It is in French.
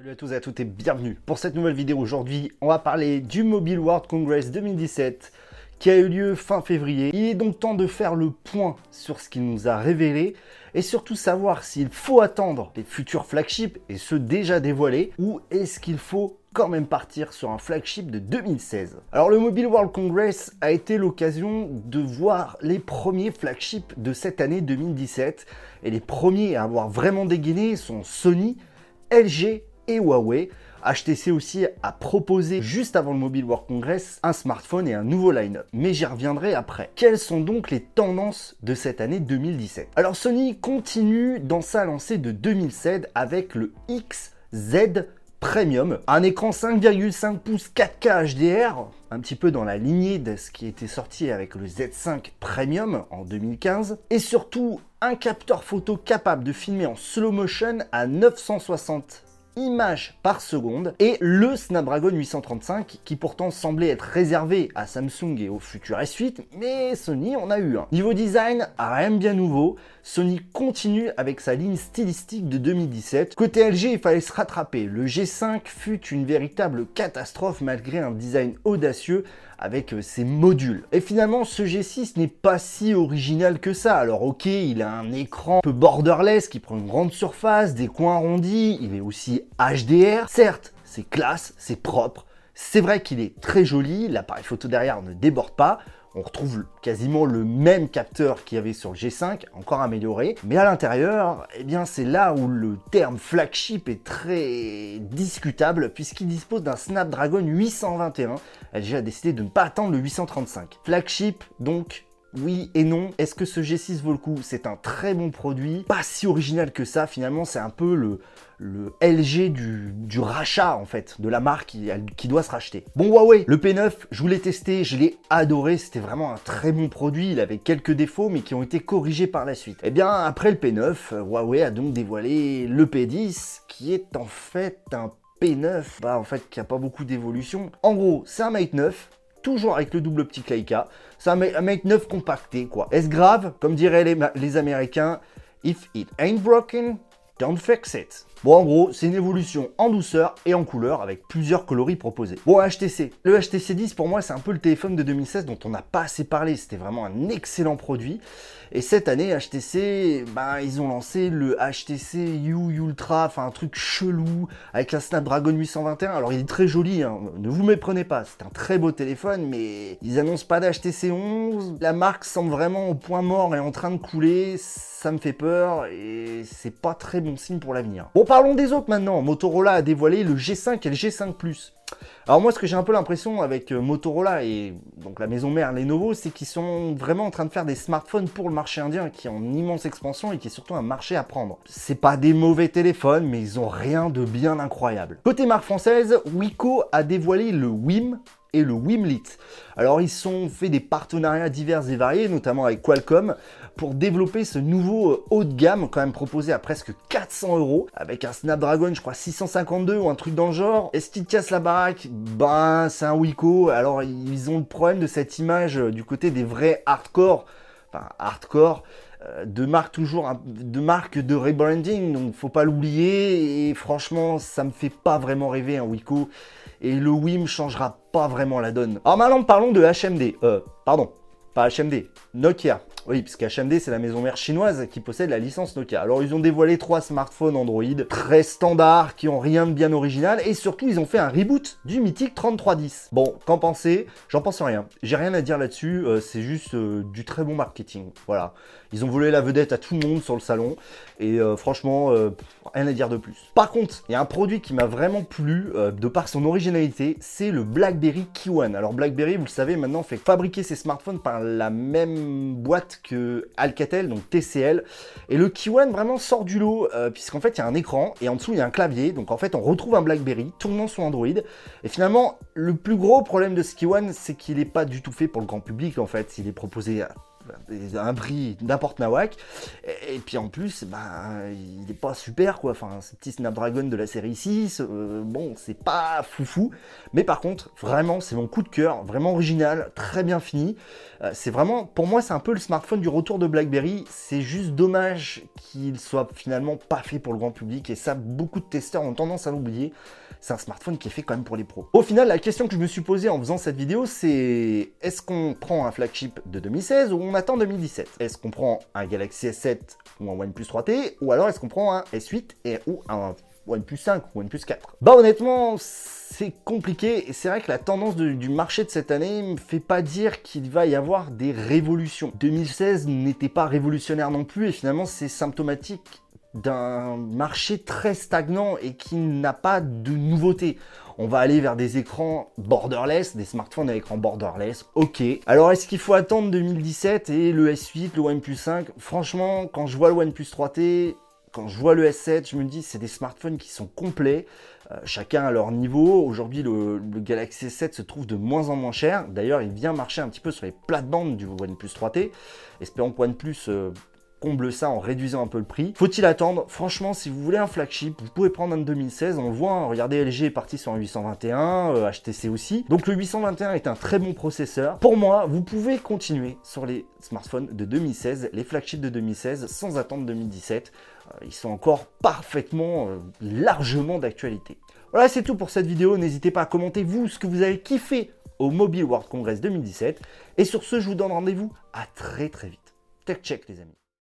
Salut à tous et à toutes et bienvenue pour cette nouvelle vidéo. Aujourd'hui, on va parler du Mobile World Congress 2017 qui a eu lieu fin février. Il est donc temps de faire le point sur ce qu'il nous a révélé et surtout savoir s'il faut attendre les futurs flagships et ceux déjà dévoilés ou est-ce qu'il faut quand même partir sur un flagship de 2016. Alors le Mobile World Congress a été l'occasion de voir les premiers flagships de cette année 2017 et les premiers à avoir vraiment dégainé sont Sony, LG et Huawei. HTC aussi a proposé juste avant le Mobile World Congress un smartphone et un nouveau line-up. Mais j'y reviendrai après. Quelles sont donc les tendances de cette année 2017 Alors Sony continue dans sa lancée de 2007 avec le XZ Premium, un écran 5,5 pouces 4K HDR, un petit peu dans la lignée de ce qui était sorti avec le Z5 Premium en 2015, et surtout un capteur photo capable de filmer en slow motion à 960 images par seconde et le Snapdragon 835 qui pourtant semblait être réservé à Samsung et au futur S8 mais Sony en a eu un. Niveau design, rien de bien nouveau, Sony continue avec sa ligne stylistique de 2017. Côté LG, il fallait se rattraper. Le G5 fut une véritable catastrophe malgré un design audacieux avec euh, ses modules. Et finalement, ce G6 n'est pas si original que ça. Alors ok, il a un écran un peu borderless qui prend une grande surface, des coins arrondis, il est aussi HDR. Certes, c'est classe, c'est propre, c'est vrai qu'il est très joli, l'appareil photo derrière ne déborde pas, on retrouve quasiment le même capteur qu'il y avait sur le G5, encore amélioré. Mais à l'intérieur, eh bien c'est là où le terme flagship est très discutable puisqu'il dispose d'un Snapdragon 821. LG a décidé de ne pas attendre le 835. Flagship, donc oui et non. Est-ce que ce G6 vaut le coup? C'est un très bon produit, pas si original que ça. Finalement, c'est un peu le, LG du, rachat en fait, de la marque qui, doit se racheter. Bon Huawei, le P9, je vous l'ai testé, je l'ai adoré, c'était vraiment un très bon produit, il avait quelques défauts mais qui ont été corrigés par la suite. Eh bien après le P9, Huawei a donc dévoilé le P10 qui est en fait un P9, bah en fait qui a pas beaucoup d'évolution. En gros, c'est un Mate 9, toujours avec le double optique Leica. C'est un, Mate 9 compacté, quoi. Est-ce grave? Comme diraient les Américains, if it ain't broken, don't fix it. Bon, en gros, c'est une évolution en douceur et en couleur avec plusieurs coloris proposés. Bon, HTC. Le HTC 10, pour moi, c'est un peu le téléphone de 2016 dont on n'a pas assez parlé. C'était vraiment un excellent produit. Et cette année, HTC, bah, ils ont lancé le HTC U Ultra, enfin un truc chelou avec un Snapdragon 821. Alors, il est très joli, hein. ne vous méprenez pas. C'est un très beau téléphone, mais ils annoncent pas d'HTC 11. La marque semble vraiment au point mort et en train de couler. Ça me fait peur et c'est pas très bon signe pour l'avenir. Parlons des autres maintenant. Motorola a dévoilé le G5 et le G5 Plus. Alors moi, ce que j'ai un peu l'impression avec euh, Motorola et donc la maison mère Lenovo, c'est qu'ils sont vraiment en train de faire des smartphones pour le marché indien qui est en immense expansion et qui est surtout un marché à prendre. C'est pas des mauvais téléphones, mais ils ont rien de bien incroyable. Côté marque française, Wiko a dévoilé le WIM et le Wimlit. Alors ils ont fait des partenariats divers et variés, notamment avec Qualcomm, pour développer ce nouveau euh, haut de gamme, quand même proposé à presque 400 euros, avec un Snapdragon, je crois 652 ou un truc dans le genre. Est-ce qu'il casse la baraque Ben, c'est un Wiko. Alors ils ont le problème de cette image euh, du côté des vrais hardcore, enfin hardcore, euh, de marque toujours de marque de rebranding donc faut pas l'oublier et franchement ça me fait pas vraiment rêver un Wiko et le WIM changera pas vraiment la donne. Alors maintenant parlons de HMD, euh, pardon, pas HMD, Nokia. Oui, puisque HMD, c'est la maison mère chinoise qui possède la licence Nokia. Alors, ils ont dévoilé trois smartphones Android très standards, qui ont rien de bien original, et surtout, ils ont fait un reboot du mythique 3310. Bon, qu'en pensez? J'en pense rien. J'ai rien à dire là-dessus, euh, c'est juste euh, du très bon marketing. Voilà. Ils ont volé la vedette à tout le monde sur le salon, et euh, franchement, rien à dire de plus. Par contre, il y a un produit qui m'a vraiment plu, de par son originalité, c'est le BlackBerry Key Alors, BlackBerry, vous le savez, maintenant fait fabriquer ses smartphones par la même boîte que Alcatel, donc TCL. Et le One vraiment sort du lot, euh, puisqu'en fait il y a un écran et en dessous il y a un clavier. Donc en fait on retrouve un BlackBerry tournant sur Android. Et finalement, le plus gros problème de ce One, c'est qu'il n'est pas du tout fait pour le grand public en fait. Il est proposé un prix n'importe nawak. Et, puis en plus, bah, il n'est pas super quoi. Enfin, ce petit Snapdragon de la série 6, euh, bon, c'est pas foufou. Mais par contre, vraiment, c'est mon coup de cœur, vraiment original, très bien fini. Euh, c'est vraiment, pour moi, c'est un peu le smartphone du retour de BlackBerry. C'est juste dommage qu'il soit finalement pas fait pour le grand public. Et ça, beaucoup de testeurs ont tendance à l'oublier. C'est un smartphone qui est fait quand même pour les pros. Au final, la question que je me suis posée en faisant cette vidéo, c'est est-ce qu'on prend un flagship de 2016 ou on attend 2017 Est-ce qu'on prend un Galaxy S7 ou un OnePlus 3T ou alors est-ce qu'on prend un S8 et, ou un OnePlus 5 ou OnePlus 4 Bah honnêtement, c'est compliqué et c'est vrai que la tendance du marché de cette année me fait pas dire qu'il va y avoir des révolutions. 2016 n'était pas révolutionnaire non plus et finalement c'est symptomatique d'un marché très stagnant et qui n'a pas de nouveautés. On va aller vers des écrans borderless, des smartphones à écran borderless, ok. Alors est-ce qu'il faut attendre 2017 et le S8, le OnePlus 5 Franchement, quand je vois le OnePlus 3T, quand je vois le S7, je me dis c'est des smartphones qui sont complets, euh, chacun à leur niveau. Aujourd'hui, le, Galaxy S7 se trouve de moins en moins cher. D'ailleurs, il vient marcher un petit peu sur les plates-bandes du OnePlus 3T. Espérons que OnePlus euh, comble ça en réduisant un peu le prix. Faut-il attendre? Franchement, si vous voulez un flagship, vous pouvez prendre un 2016. On le voit, hein. regardez, LG est parti sur un 821, HTC euh, aussi. Donc le 821 est un très bon processeur. Pour moi, vous pouvez continuer sur les smartphones de 2016, les flagships de 2016, sans attendre 2017. Euh, ils sont encore parfaitement, euh, largement d'actualité. Voilà, c'est tout pour cette vidéo. N'hésitez pas à commenter, vous, ce que vous avez kiffé au Mobile World Congress 2017. Et sur ce, je vous donne rendez-vous à très très vite. Tech check, les amis.